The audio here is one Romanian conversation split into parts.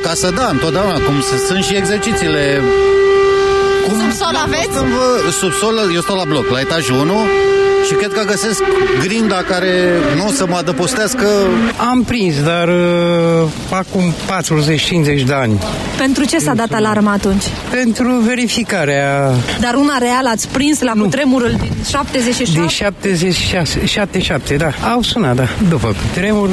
Acasă, da, întotdeauna, cum sunt și exercițiile cum Subsol aveți? Subsol, eu stau la bloc, la etajul 1 și cred că găsesc grinda care nu o să mă adăpostească. Am prins, dar uh, acum 40-50 de ani. Pentru ce s-a dat alarma atunci? Pentru verificarea... Dar una reală ați prins la nu. cutremurul din 77? Din 76, 77, da. Au sunat, da. După cutremur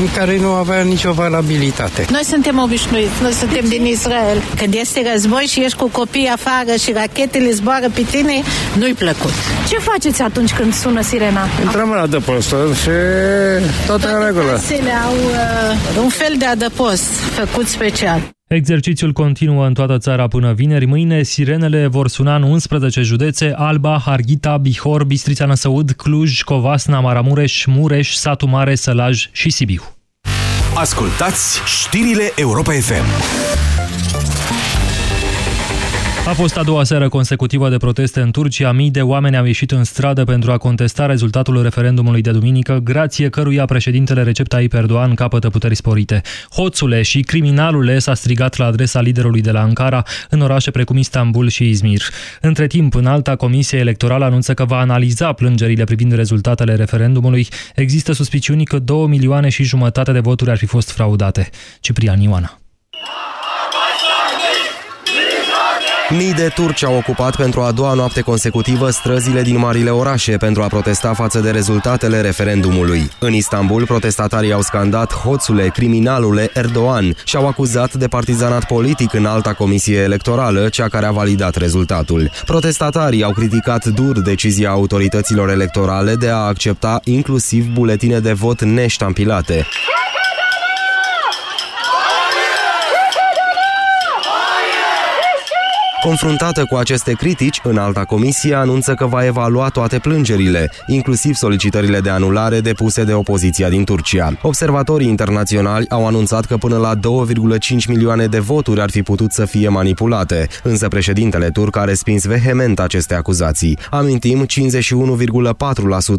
în care nu avea nicio valabilitate. Noi suntem obișnuiți, noi suntem din Israel. Când este război și ești cu copii afară și rachetele zboară pe tine, nu-i plăcut. Ce faceți atunci când sună sirena? Intrăm la adăpost și tot în regulă. Casele au uh, un fel de adăpost făcut special. Exercițiul continuă în toată țara până vineri. Mâine sirenele vor suna în 11 județe, Alba, Harghita, Bihor, Bistrița Năsăud, Cluj, Covasna, Maramureș, Mureș, Satu Mare, Sălaj și Sibiu. Ascultați știrile Europa FM. A fost a doua seară consecutivă de proteste în Turcia. Mii de oameni au ieșit în stradă pentru a contesta rezultatul referendumului de duminică, grație căruia președintele Recep Tayyip Erdogan capătă puteri sporite. Hoțule și criminalule s-a strigat la adresa liderului de la Ankara în orașe precum Istanbul și Izmir. Între timp, în alta comisie electorală anunță că va analiza plângerile privind rezultatele referendumului. Există suspiciuni că 2 milioane și jumătate de voturi ar fi fost fraudate. Ciprian Ioana. Mii de turci au ocupat pentru a doua noapte consecutivă străzile din marile orașe pentru a protesta față de rezultatele referendumului. În Istanbul, protestatarii au scandat hoțule, criminalule Erdogan și au acuzat de partizanat politic în alta comisie electorală, cea care a validat rezultatul. Protestatarii au criticat dur decizia autorităților electorale de a accepta inclusiv buletine de vot neștampilate. Confruntată cu aceste critici, în alta comisie anunță că va evalua toate plângerile, inclusiv solicitările de anulare depuse de opoziția din Turcia. Observatorii internaționali au anunțat că până la 2,5 milioane de voturi ar fi putut să fie manipulate, însă președintele turc a respins vehement aceste acuzații. Amintim,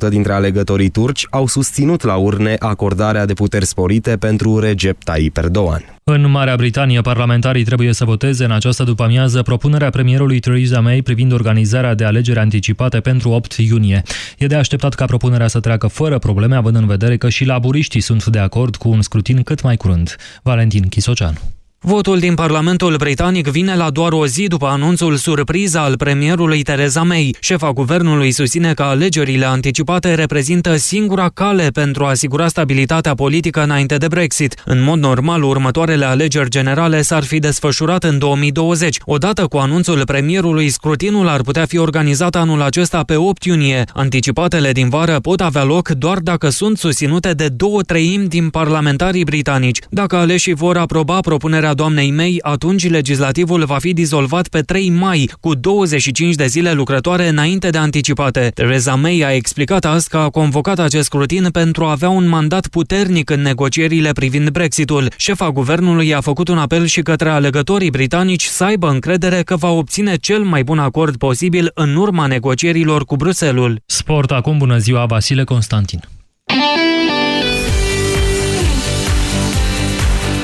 51,4% dintre alegătorii turci au susținut la urne acordarea de puteri sporite pentru Recep Tayyip Erdogan. În Marea Britanie, parlamentarii trebuie să voteze în această după-amiază propunerea premierului Theresa May privind organizarea de alegeri anticipate pentru 8 iunie. E de așteptat ca propunerea să treacă fără probleme, având în vedere că și laburiștii sunt de acord cu un scrutin cât mai curând. Valentin Chisoceanu. Votul din Parlamentul Britanic vine la doar o zi după anunțul surpriză al premierului Theresa May. Șefa guvernului susține că alegerile anticipate reprezintă singura cale pentru a asigura stabilitatea politică înainte de Brexit. În mod normal, următoarele alegeri generale s-ar fi desfășurat în 2020. Odată cu anunțul premierului, scrutinul ar putea fi organizat anul acesta pe 8 iunie. Anticipatele din vară pot avea loc doar dacă sunt susținute de două treimi din parlamentarii britanici. Dacă aleșii vor aproba propunerea doamnei May, atunci legislativul va fi dizolvat pe 3 mai, cu 25 de zile lucrătoare înainte de anticipate. Theresa May a explicat azi că a convocat acest scrutin pentru a avea un mandat puternic în negocierile privind Brexitul. Șefa guvernului a făcut un apel și către alegătorii britanici să aibă încredere că va obține cel mai bun acord posibil în urma negocierilor cu Bruselul. Sport acum, bună ziua, Vasile Constantin.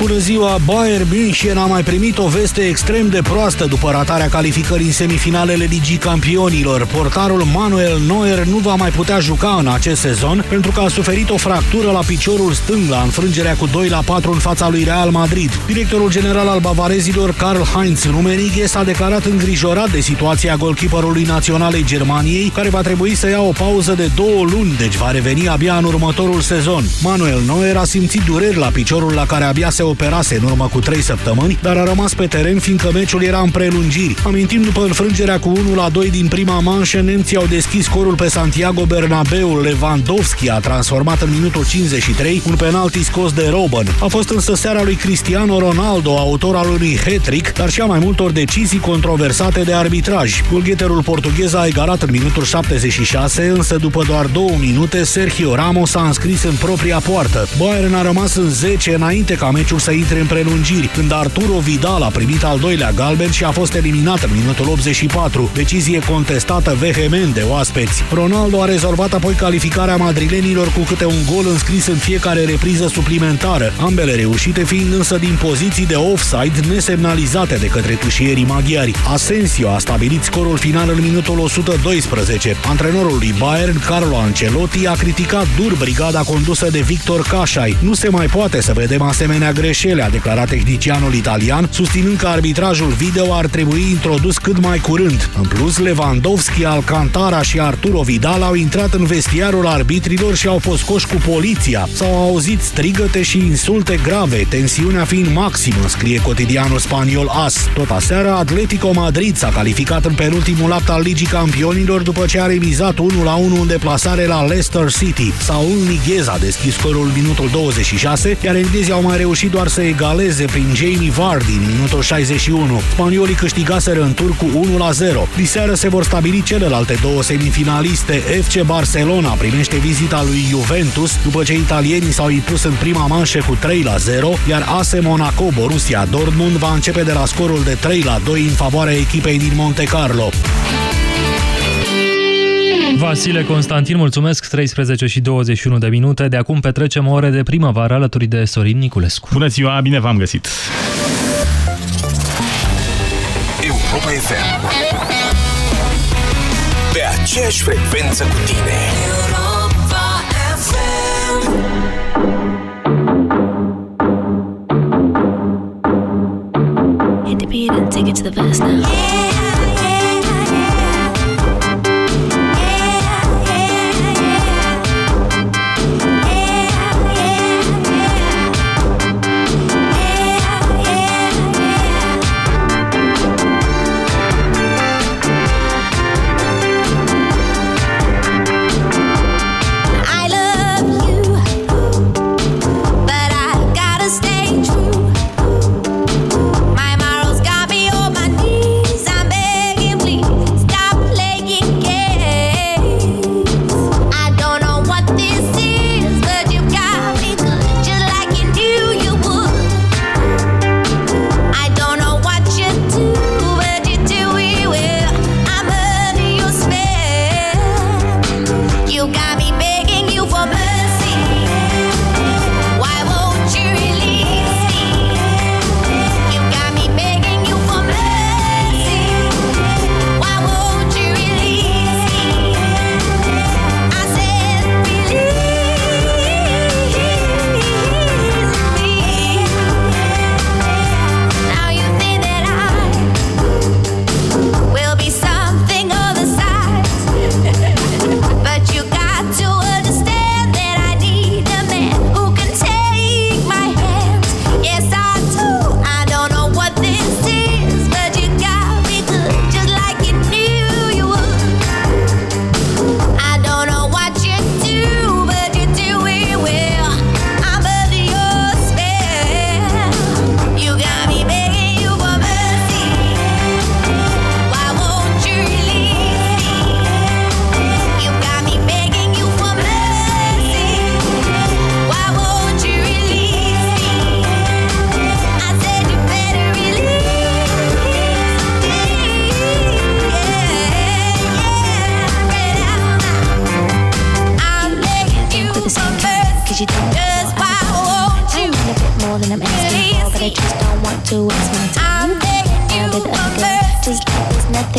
Bună ziua! Bayern München a mai primit o veste extrem de proastă după ratarea calificării în semifinalele Ligii Campionilor. Portarul Manuel Neuer nu va mai putea juca în acest sezon pentru că a suferit o fractură la piciorul stâng la înfrângerea cu 2 la 4 în fața lui Real Madrid. Directorul general al bavarezilor Karl-Heinz Rummenigge s-a declarat îngrijorat de situația golkeeperului naționalei Germaniei, care va trebui să ia o pauză de două luni, deci va reveni abia în următorul sezon. Manuel Neuer a simțit dureri la piciorul la care abia se operase în urmă cu 3 săptămâni, dar a rămas pe teren fiindcă meciul era în prelungiri. Amintim după înfrângerea cu 1 la 2 din prima manșă, nemții au deschis scorul pe Santiago Bernabeu. Lewandowski a transformat în minutul 53 un penalti scos de Robben. A fost însă seara lui Cristiano Ronaldo, autor al unui hat-trick, dar și a mai multor decizii controversate de arbitraj. Bulgheterul portughez a egalat în minutul 76, însă după doar două minute, Sergio Ramos a înscris în propria poartă. Bayern a rămas în 10 înainte ca meciul să intre în prelungiri, când Arturo Vidal a primit al doilea galben și a fost eliminat în minutul 84, decizie contestată vehement de oaspeți. Ronaldo a rezolvat apoi calificarea madrilenilor cu câte un gol înscris în fiecare repriză suplimentară, ambele reușite fiind însă din poziții de offside nesemnalizate de către tușierii maghiari. Asensio a stabilit scorul final în minutul 112. Antrenorul lui Bayern, Carlo Ancelotti, a criticat dur brigada condusă de Victor Cașai. Nu se mai poate să vedem asemenea greșeli, a declarat tehnicianul italian, susținând că arbitrajul video ar trebui introdus cât mai curând. În plus, Lewandowski, Alcantara și Arturo Vidal au intrat în vestiarul arbitrilor și au fost scoși cu poliția. S-au auzit strigăte și insulte grave, tensiunea fiind maximă, scrie cotidianul spaniol AS. Tot aseară, Atletico Madrid s-a calificat în penultimul act al Ligii Campionilor după ce a remizat 1-1 în deplasare la Leicester City. Saul Niguez a deschis scorul minutul 26, iar englezii au mai reușit doar să egaleze prin Jamie Vardy în minutul 61. Spaniolii câștigaseră în tur cu 1-0. Diseară se vor stabili celelalte două semifinaliste. FC Barcelona primește vizita lui Juventus după ce italienii s-au impus în prima manșă cu 3-0, iar AS Monaco Borussia Dortmund va începe de la scorul de 3-2 în favoarea echipei din Monte Carlo. Vasile Constantin, mulțumesc, 13 și 21 de minute. De acum petrecem ore de primăvară alături de Sorin Niculescu. Bună ziua, bine v-am găsit! Europa FM Pe aceeași frecvență cu tine Europa FM Hit the beat and take it to the verse now.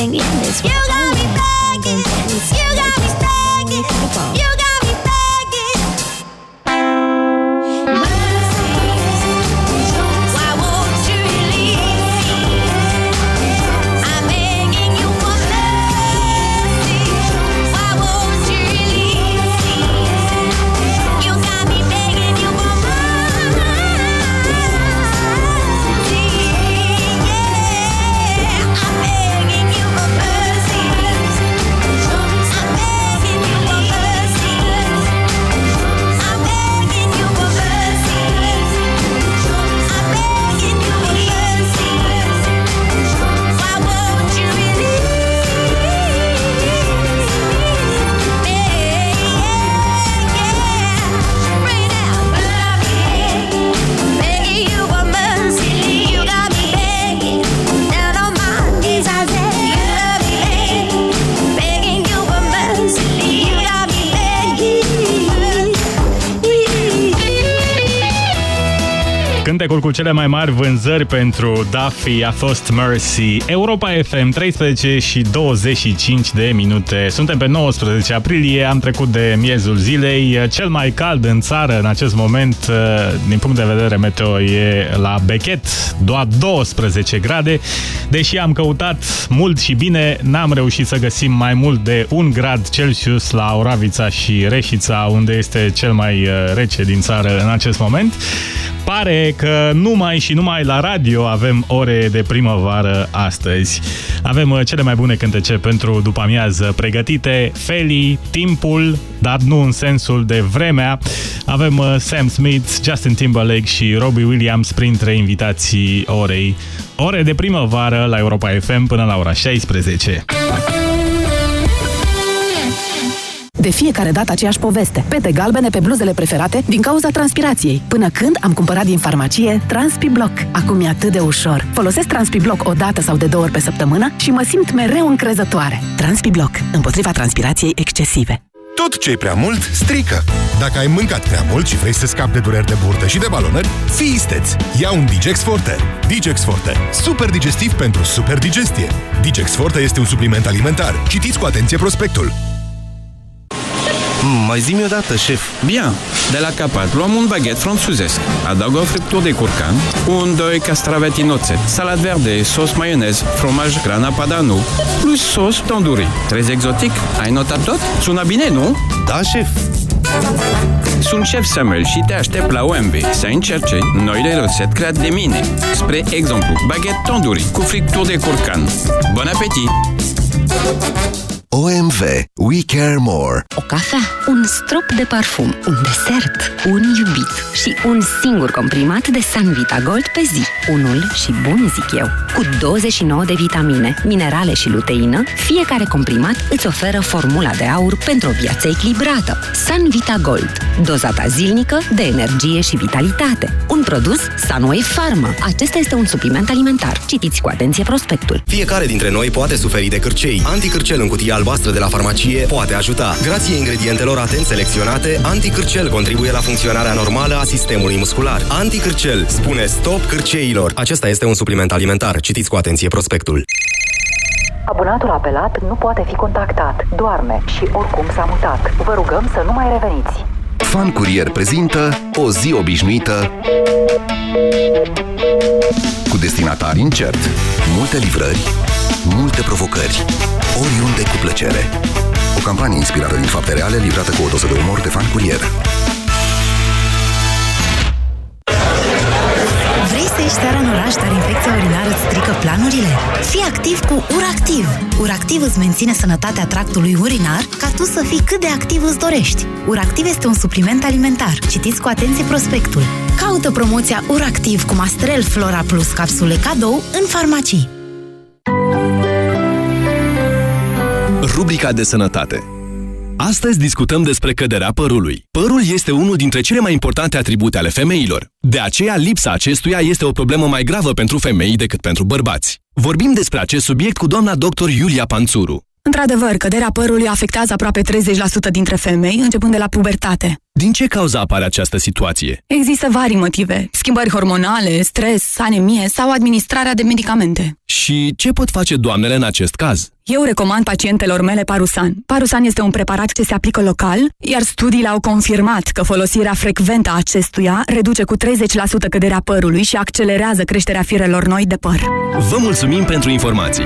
everything in cântecul cu cele mai mari vânzări pentru Duffy a fost Mercy. Europa FM, 13 și 25 de minute. Suntem pe 19 aprilie, am trecut de miezul zilei. Cel mai cald în țară în acest moment, uh, din punct de vedere meteo, e la Bechet, doar 12 grade. Deși am căutat mult și bine, n-am reușit să găsim mai mult de un grad Celsius la Oravița și Reșița, unde este cel mai uh, rece din țară în acest moment. Pare că numai și numai la radio avem ore de primăvară astăzi. Avem uh, cele mai bune cântece pentru după amiază pregătite, Feli, Timpul, dar nu în sensul de vremea. Avem uh, Sam Smith, Justin Timberlake și Robbie Williams printre invitații orei. Ore de primăvară la Europa FM până la ora 16. De fiecare dată aceeași poveste. Pete galbene pe bluzele preferate din cauza transpirației. Până când am cumpărat din farmacie TranspiBlock. Acum e atât de ușor. Folosesc TranspiBlock o dată sau de două ori pe săptămână și mă simt mereu încrezătoare. TranspiBlock. Împotriva transpirației excesive. Tot ce e prea mult, strică. Dacă ai mâncat prea mult și vrei să scapi de dureri de burtă și de balonări, fii isteț. Ia un Digex Forte. Digex Forte. Super digestiv pentru super digestie. Digex Forte este un supliment alimentar. Citiți cu atenție prospectul. Mm, mai zi-mi odată, șef. Bien. De la capat luăm un baghet franțuzesc. Adaugă o friptură de curcan, un, doi castraveti în oțet, salat verde, sos maionez, fromaj grana padano, plus sos tandoori. Trezi exotic? Ai notat tot? Sună bine, nu? Da, șef. Sunt șef Samuel și te aștept la OMV să încerce noile rețete create de mine. Spre exemplu, baghet tandoori cu friptură de curcan. Bon appetit! OMV. We care more. O cafea, un strop de parfum, un desert, un iubit și un singur comprimat de Sanvita Gold pe zi. Unul și bun, zic eu. Cu 29 de vitamine, minerale și luteină, fiecare comprimat îți oferă formula de aur pentru o viață echilibrată. Sanvita Gold. Dozata zilnică de energie și vitalitate. Un produs Sunway Pharma. Acesta este un supliment alimentar. Citiți cu atenție prospectul. Fiecare dintre noi poate suferi de cârcei. Anticârcel în cutia albastră de la farmacie poate ajuta. Grație ingredientelor atent selecționate, anticârcel contribuie la funcționarea normală a sistemului muscular. Anticârcel spune stop cârceilor. Acesta este un supliment alimentar. Citiți cu atenție prospectul. Abonatul apelat nu poate fi contactat. Doarme și oricum s-a mutat. Vă rugăm să nu mai reveniți. Fan Curier prezintă o zi obișnuită cu destinatari incert, multe livrări, multe provocări, oriunde cu plăcere. O campanie inspirată din fapte reale, livrată cu o doză de umor de fan curier. Vrei să ieși seara în oraș, dar infecția urinară îți strică planurile? Fii activ cu URACTIV! URACTIV îți menține sănătatea tractului urinar ca tu să fii cât de activ îți dorești. URACTIV este un supliment alimentar. Citiți cu atenție prospectul. Caută promoția URACTIV cu Mastrel Flora Plus capsule cadou în farmacii. Rubrica de sănătate Astăzi discutăm despre căderea părului. Părul este unul dintre cele mai importante atribute ale femeilor. De aceea, lipsa acestuia este o problemă mai gravă pentru femei decât pentru bărbați. Vorbim despre acest subiect cu doamna dr. Iulia Panțuru. Într-adevăr, căderea părului afectează aproape 30% dintre femei, începând de la pubertate. Din ce cauza apare această situație? Există vari motive. Schimbări hormonale, stres, anemie sau administrarea de medicamente. Și ce pot face doamnele în acest caz? Eu recomand pacientelor mele Parusan. Parusan este un preparat ce se aplică local, iar studiile au confirmat că folosirea frecventă a acestuia reduce cu 30% căderea părului și accelerează creșterea firelor noi de păr. Vă mulțumim pentru informații!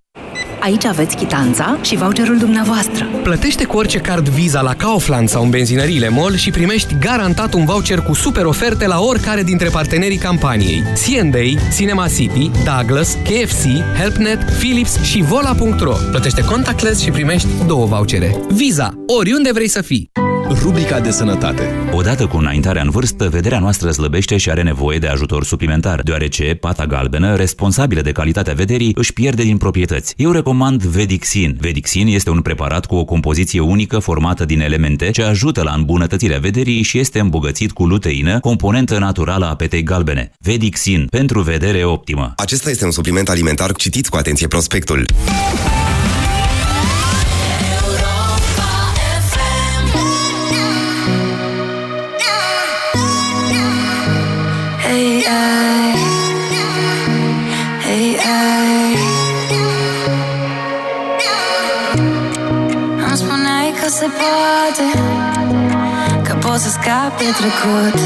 Aici aveți chitanța și voucherul dumneavoastră. Plătește cu orice card Visa la Kaufland sau în benzinăriile MOL și primești garantat un voucher cu super oferte la oricare dintre partenerii campaniei. C&A, Cinema City, Douglas, KFC, HelpNet, Philips și Vola.ro. Plătește contactless și primești două vouchere. Visa, oriunde vrei să fii. Rubrica de sănătate. Odată cu înaintarea în vârstă, vederea noastră slăbește și are nevoie de ajutor suplimentar, deoarece pata galbenă, responsabilă de calitatea vederii, își pierde din proprietăți. Eu recomand Vedixin. Vedixin este un preparat cu o compoziție unică formată din elemente ce ajută la îmbunătățirea vederii și este îmbogățit cu luteină, componentă naturală a petei galbene. Vedixin pentru vedere optimă. Acesta este un supliment alimentar. citit cu atenție prospectul. se poate Că pot să scap de trecut.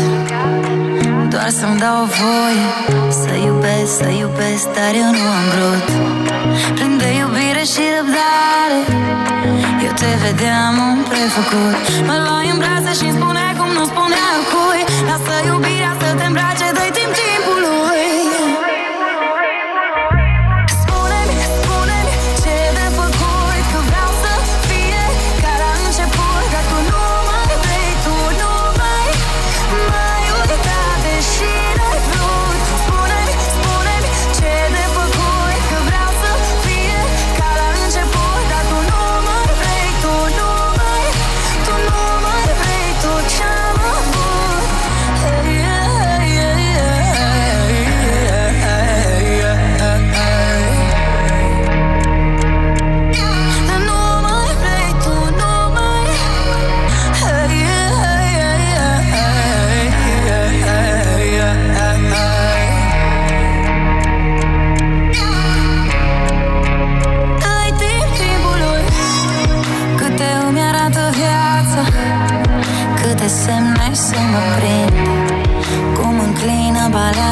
Doar să-mi dau o voie Să iubesc, să iubesc, dar eu nu am vrut. Plin de iubire și răbdare Eu te vedeam un prefăcut. Mă luai în brațe și-mi spune cum nu spunea cui. Lasă iubirea să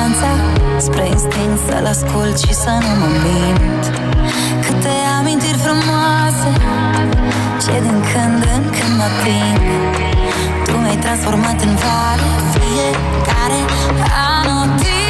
distanța Spre instinct să-l ascult și să nu mă mint. Câte amintiri frumoase Ce din când în când mă ating Tu mi-ai transformat în vale Fiecare anotimp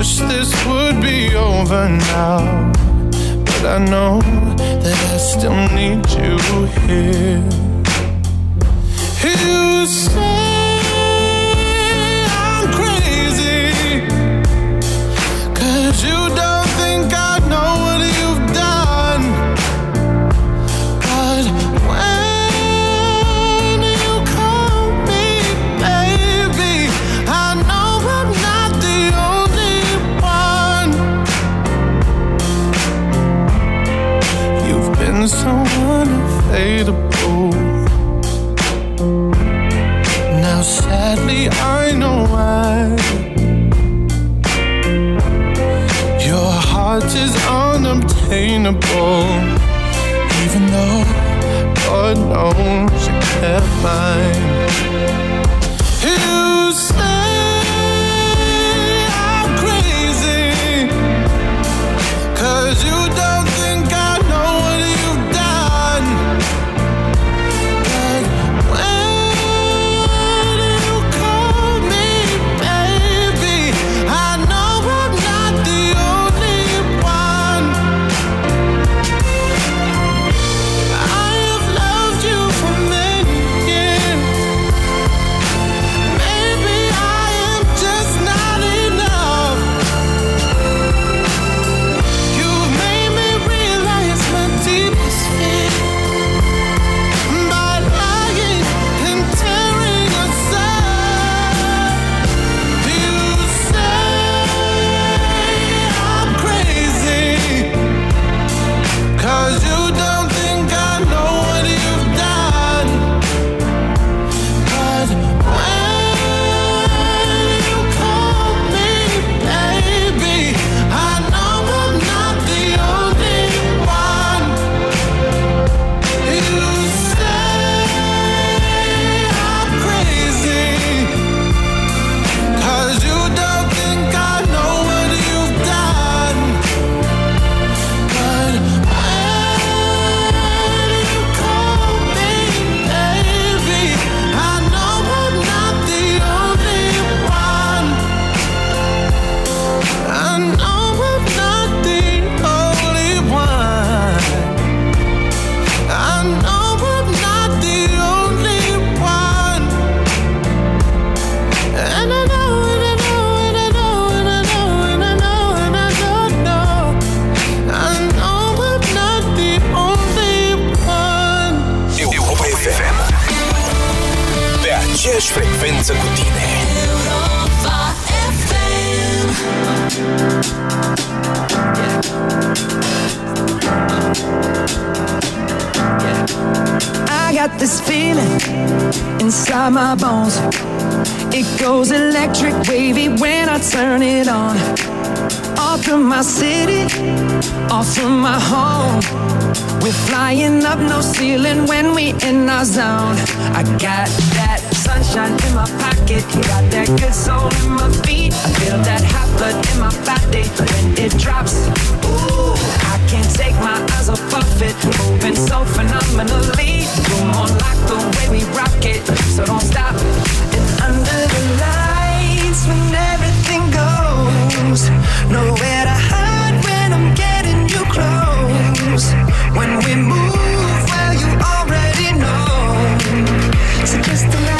wish this would be over now. But I know that I still need you here. You say so unavailable. Now, sadly, I know why. Your heart is unobtainable, even though God knows you kept mine. Frecvență cu tine I got this feeling inside my bones. It goes electric wavy when I turn it on. All through my city, all through my home. We're flying up no ceiling when we in our zone. I got that sunshine in my pocket, got that good soul in my feet. I feel that hot blood in my body when it drops. Ooh, I can't take my eyes off of it, moving so phenomenally. You're more like the way we rock it, so don't stop. And under the lights, when everything goes, nowhere to hide when I'm getting you close. When we move, well, you already know. So just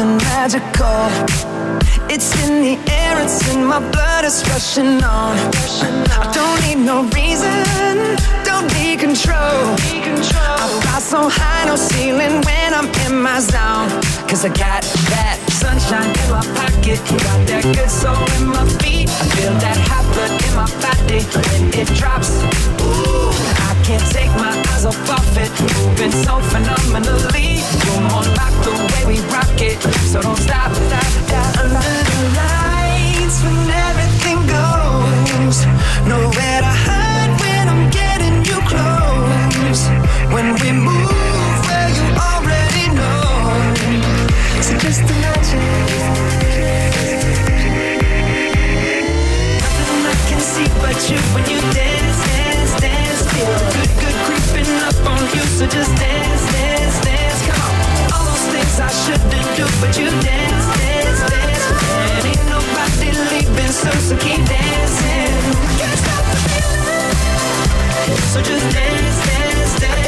something magical. It's in the air, it's in my blood, it's rushing on. I don't need no reason, don't need control. I fly so high, no ceiling when I'm in my zone. Cause I got that sunshine in my pocket, got that good soul in my feet. I feel that hot blood in my body when it drops. Ooh, can't take my eyes off of it. You've been so phenomenally. You're more like the way we rock it. So don't stop, stop, stop. Under the lights when everything goes. Nowhere to hide when I'm getting you close. When we move where you already know. So just imagine. Nothing I can see but you when you dance. so just dance, dance, dance. Come on. All those things I shouldn't do, but you dance, dance, dance. And ain't nobody leaving, so keep dancing. Can't stop the feeling. So just dance, dance, dance.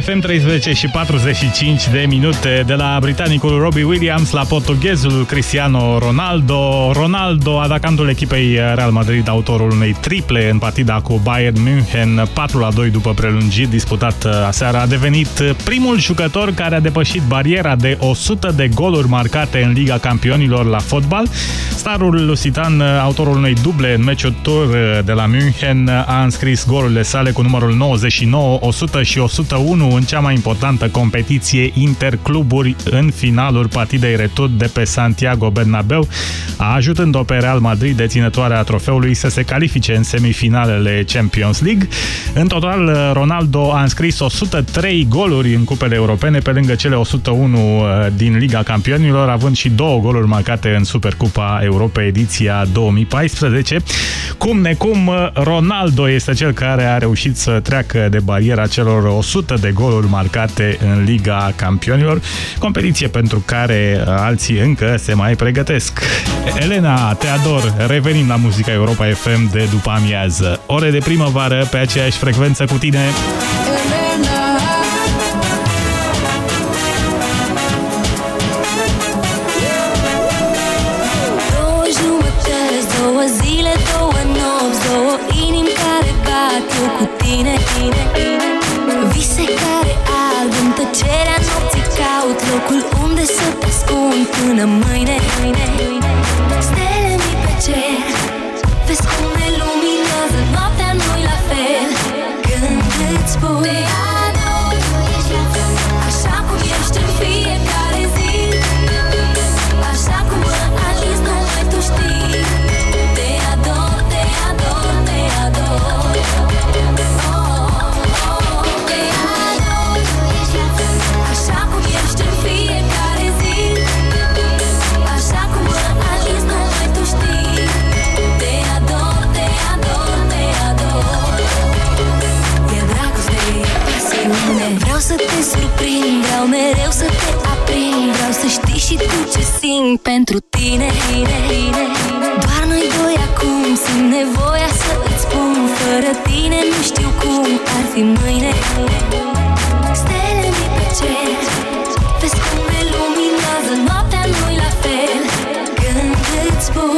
FM 13 și 45 de minute de la britanicul Robbie Williams la portughezul Cristiano Ronaldo. Ronaldo, atacantul echipei Real Madrid, autorul unei triple în partida cu Bayern München, 4 la 2 după prelungit disputat aseară, a devenit primul jucător care a depășit bariera de 100 de goluri marcate în Liga Campionilor la fotbal. Starul lusitan, autorul unei duble în meciul tur de la München, a înscris golurile sale cu numărul 99, 100 și 101 în cea mai importantă competiție intercluburi în finalul partidei retur de pe Santiago Bernabeu, ajutând-o pe Real Madrid, deținătoarea trofeului, să se califice în semifinalele Champions League. În total, Ronaldo a înscris 103 goluri în cupele europene, pe lângă cele 101 din Liga Campionilor, având și două goluri marcate în Supercupa Europei ediția 2014. Cum necum, Ronaldo este cel care a reușit să treacă de bariera celor 100 de goluri marcate în Liga Campionilor, competiție pentru care alții încă se mai pregătesc. Elena, te ador, revenim la muzica Europa FM de după amiază. Ore de primăvară pe aceeași frecvență cu tine. Două jumătăți, două zile, două nopți Două inimi care bat eu cu tine Vise locul unde să te ascund până mâine. Stele mi pe cer Vezi cum ne luminează Noaptea nu-i la fel. Când îți spun te surprind, vreau mereu să te aprind. Vreau să știi și tu ce simt pentru tine. Doar noi doi acum simt nevoia să îți spun. Fără tine nu știu cum ar fi mâine. Stele mi pe cer Vezi cum ne luminează Noaptea nu-i la fel. Când îți spun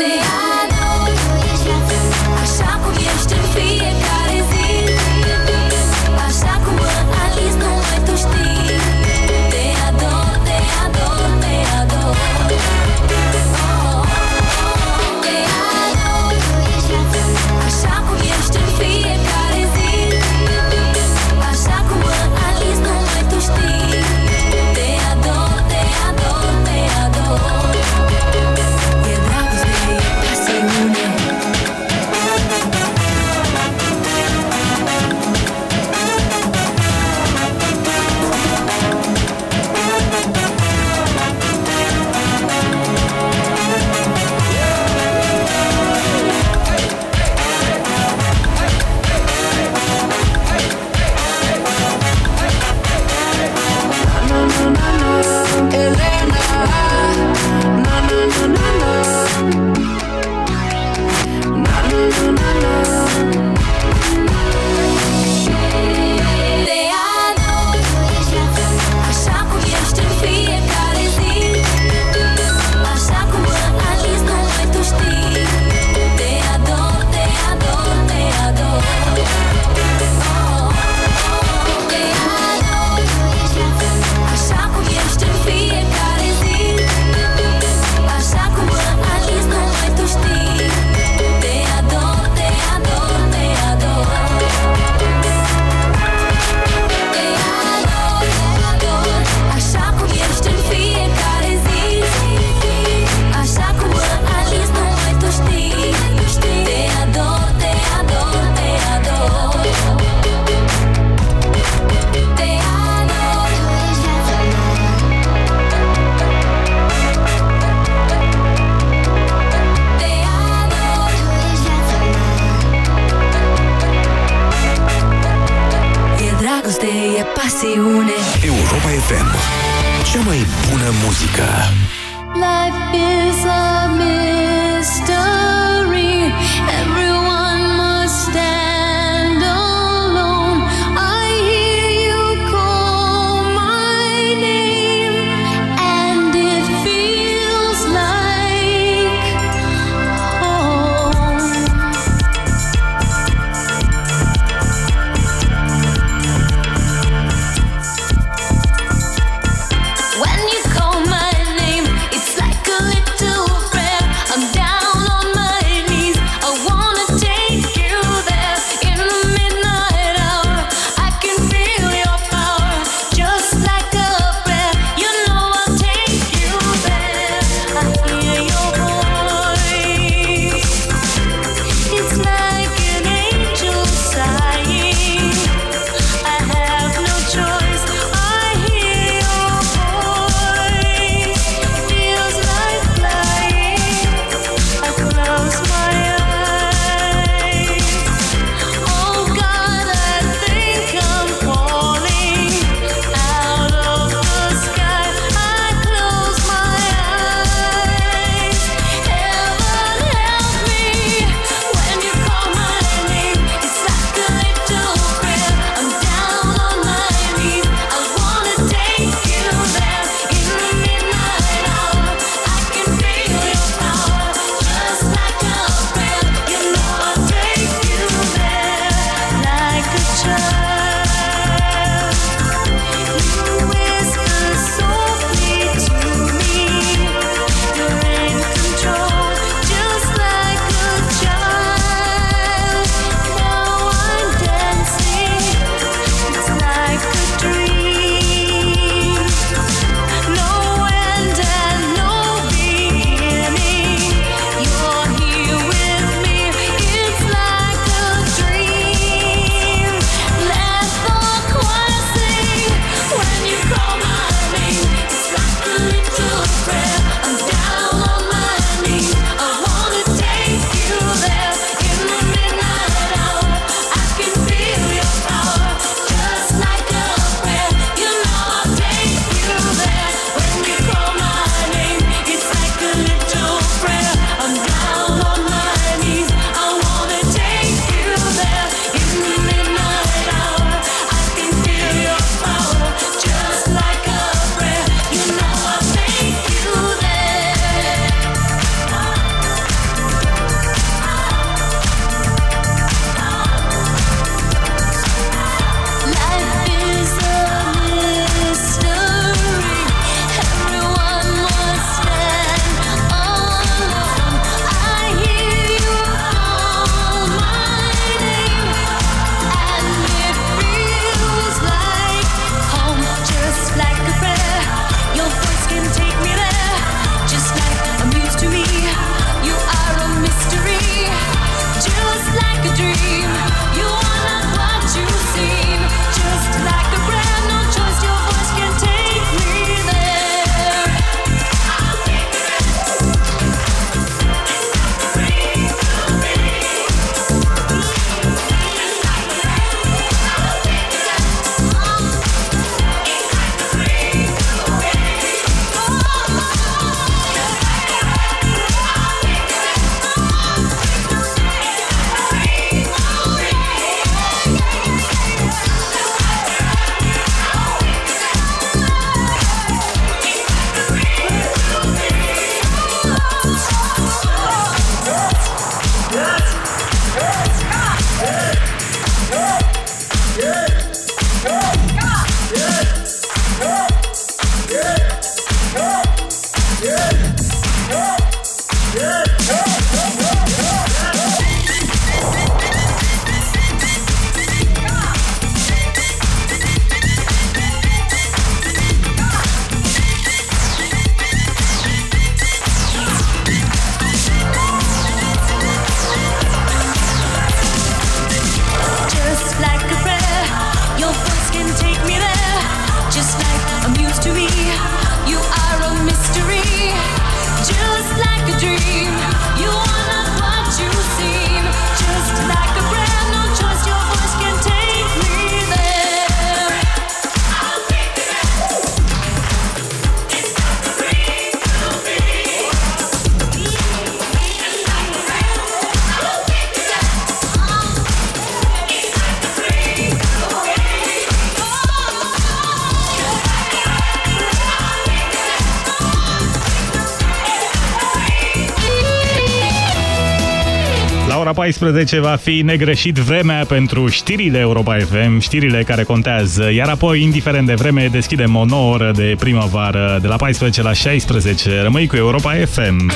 14 va fi negreșit vremea pentru știrile Europa FM, știrile care contează, iar apoi, indiferent de vreme, deschidem o nouă oră de primăvară de la 14 la 16. Rămâi cu Europa FM.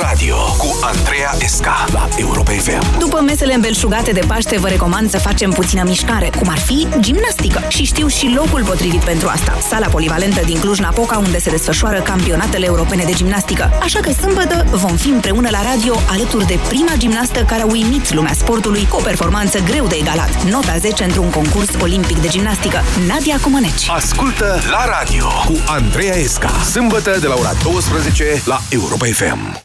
La radio cu Andreea Esca la Europa FM. După mesele îmbelșugate de Paște, vă recomand să facem puțină mișcare, cum ar fi gimnastică. Și știu și locul potrivit pentru asta. Sala polivalentă din Cluj-Napoca, unde se desfășoară campionatele europene de gimnastică. Așa că sâmbătă vom fi împreună la radio alături de prima gimnastă care a uimit lumea sportului cu o performanță greu de egalat. Nota 10 într-un concurs olimpic de gimnastică. Nadia Comăneci. Ascultă la radio cu Andreea Esca. Sâmbătă de la ora 12 la Europa FM.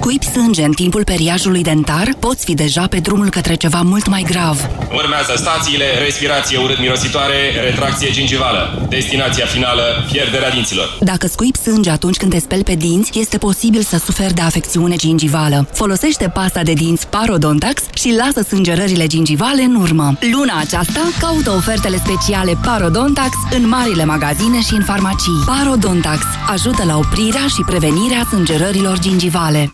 Scuipi sânge în timpul periajului dentar, poți fi deja pe drumul către ceva mult mai grav. Urmează stațiile, respirație urât-mirositoare, retracție gingivală. Destinația finală, pierderea dinților. Dacă scuipi sânge atunci când te speli pe dinți, este posibil să suferi de afecțiune gingivală. Folosește pasta de dinți Parodontax și lasă sângerările gingivale în urmă. Luna aceasta, caută ofertele speciale Parodontax în marile magazine și în farmacii. Parodontax ajută la oprirea și prevenirea sângerărilor gingivale.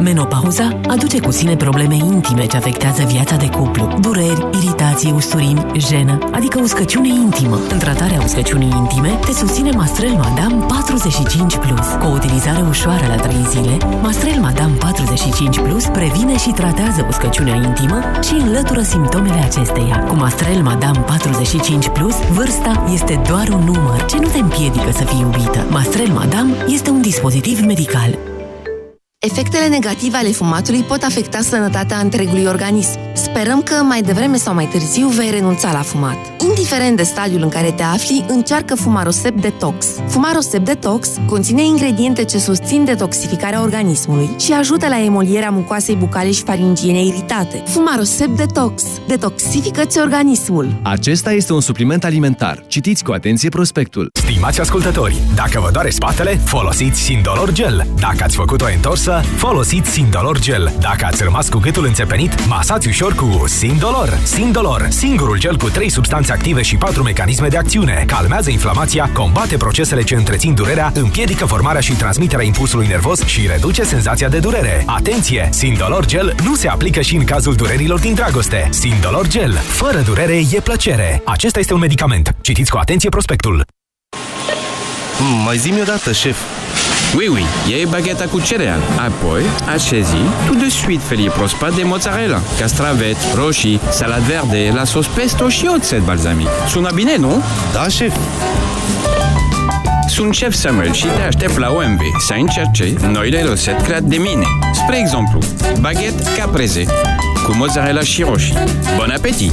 Menopauza aduce cu sine probleme intime ce afectează viața de cuplu. Dureri, iritații, usturimi, jenă, adică uscăciune intimă. În tratarea uscăciunii intime, te susține Mastrel Madame 45+. Plus. Cu o utilizare ușoară la 3 zile, Mastrel Madame 45+, Plus previne și tratează uscăciunea intimă și înlătură simptomele acesteia. Cu Mastrel Madame 45+, Plus, vârsta este doar un număr ce nu te împiedică să fii iubită. Mastrel Madame este un dispozitiv medical. Efectele negative ale fumatului pot afecta sănătatea întregului organism. Sperăm că mai devreme sau mai târziu vei renunța la fumat. Indiferent de stadiul în care te afli, încearcă Fumarosep Detox. Fumarosep Detox conține ingrediente ce susțin detoxificarea organismului și ajută la emolierea mucoasei bucale și faringiene iritate. Fumarosep Detox. Detoxifică-ți organismul. Acesta este un supliment alimentar. Citiți cu atenție prospectul. Stimați ascultători, dacă vă doare spatele, folosiți Sindolor Gel. Dacă ați făcut o întorsă, folosiți Sindolor Gel. Dacă ați rămas cu gâtul înțepenit, masați ușor cu Sindolor. Sindolor, singurul gel cu 3 substanțe active și 4 mecanisme de acțiune. Calmează inflamația, combate procesele ce întrețin durerea, împiedică formarea și transmiterea impulsului nervos și reduce senzația de durere. Atenție! Sindolor Gel nu se aplică și în cazul durerilor din dragoste. Sindolor Gel. Fără durere e plăcere. Acesta este un medicament. Citiți cu atenție prospectul. Mm, mai zi-mi odată, șef. Oui, oui, iei bagheta cu cereal. Apoi, așezi tout de suite felie proaspăt de mozzarella, castravet, roșii, salad verde, la sos pesto și oțet balsamic. Sună bine, nu? Da, șef. Sunt șef Samuel și te aștept la OMV să încerce noile rețete create de mine. Spre exemplu, baghet caprese cu mozzarella și roșii. Bon appetit!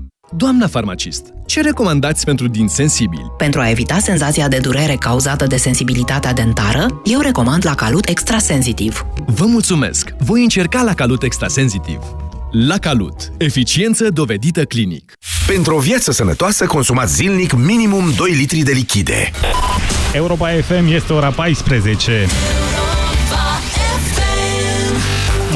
Doamna farmacist, ce recomandați pentru dinți sensibili? Pentru a evita senzația de durere cauzată de sensibilitatea dentară, eu recomand la Calut Extra Sensitiv. Vă mulțumesc! Voi încerca la Calut Extra Sensitiv. La Calut. Eficiență dovedită clinic. Pentru o viață sănătoasă, consumați zilnic minimum 2 litri de lichide. Europa FM este ora 14.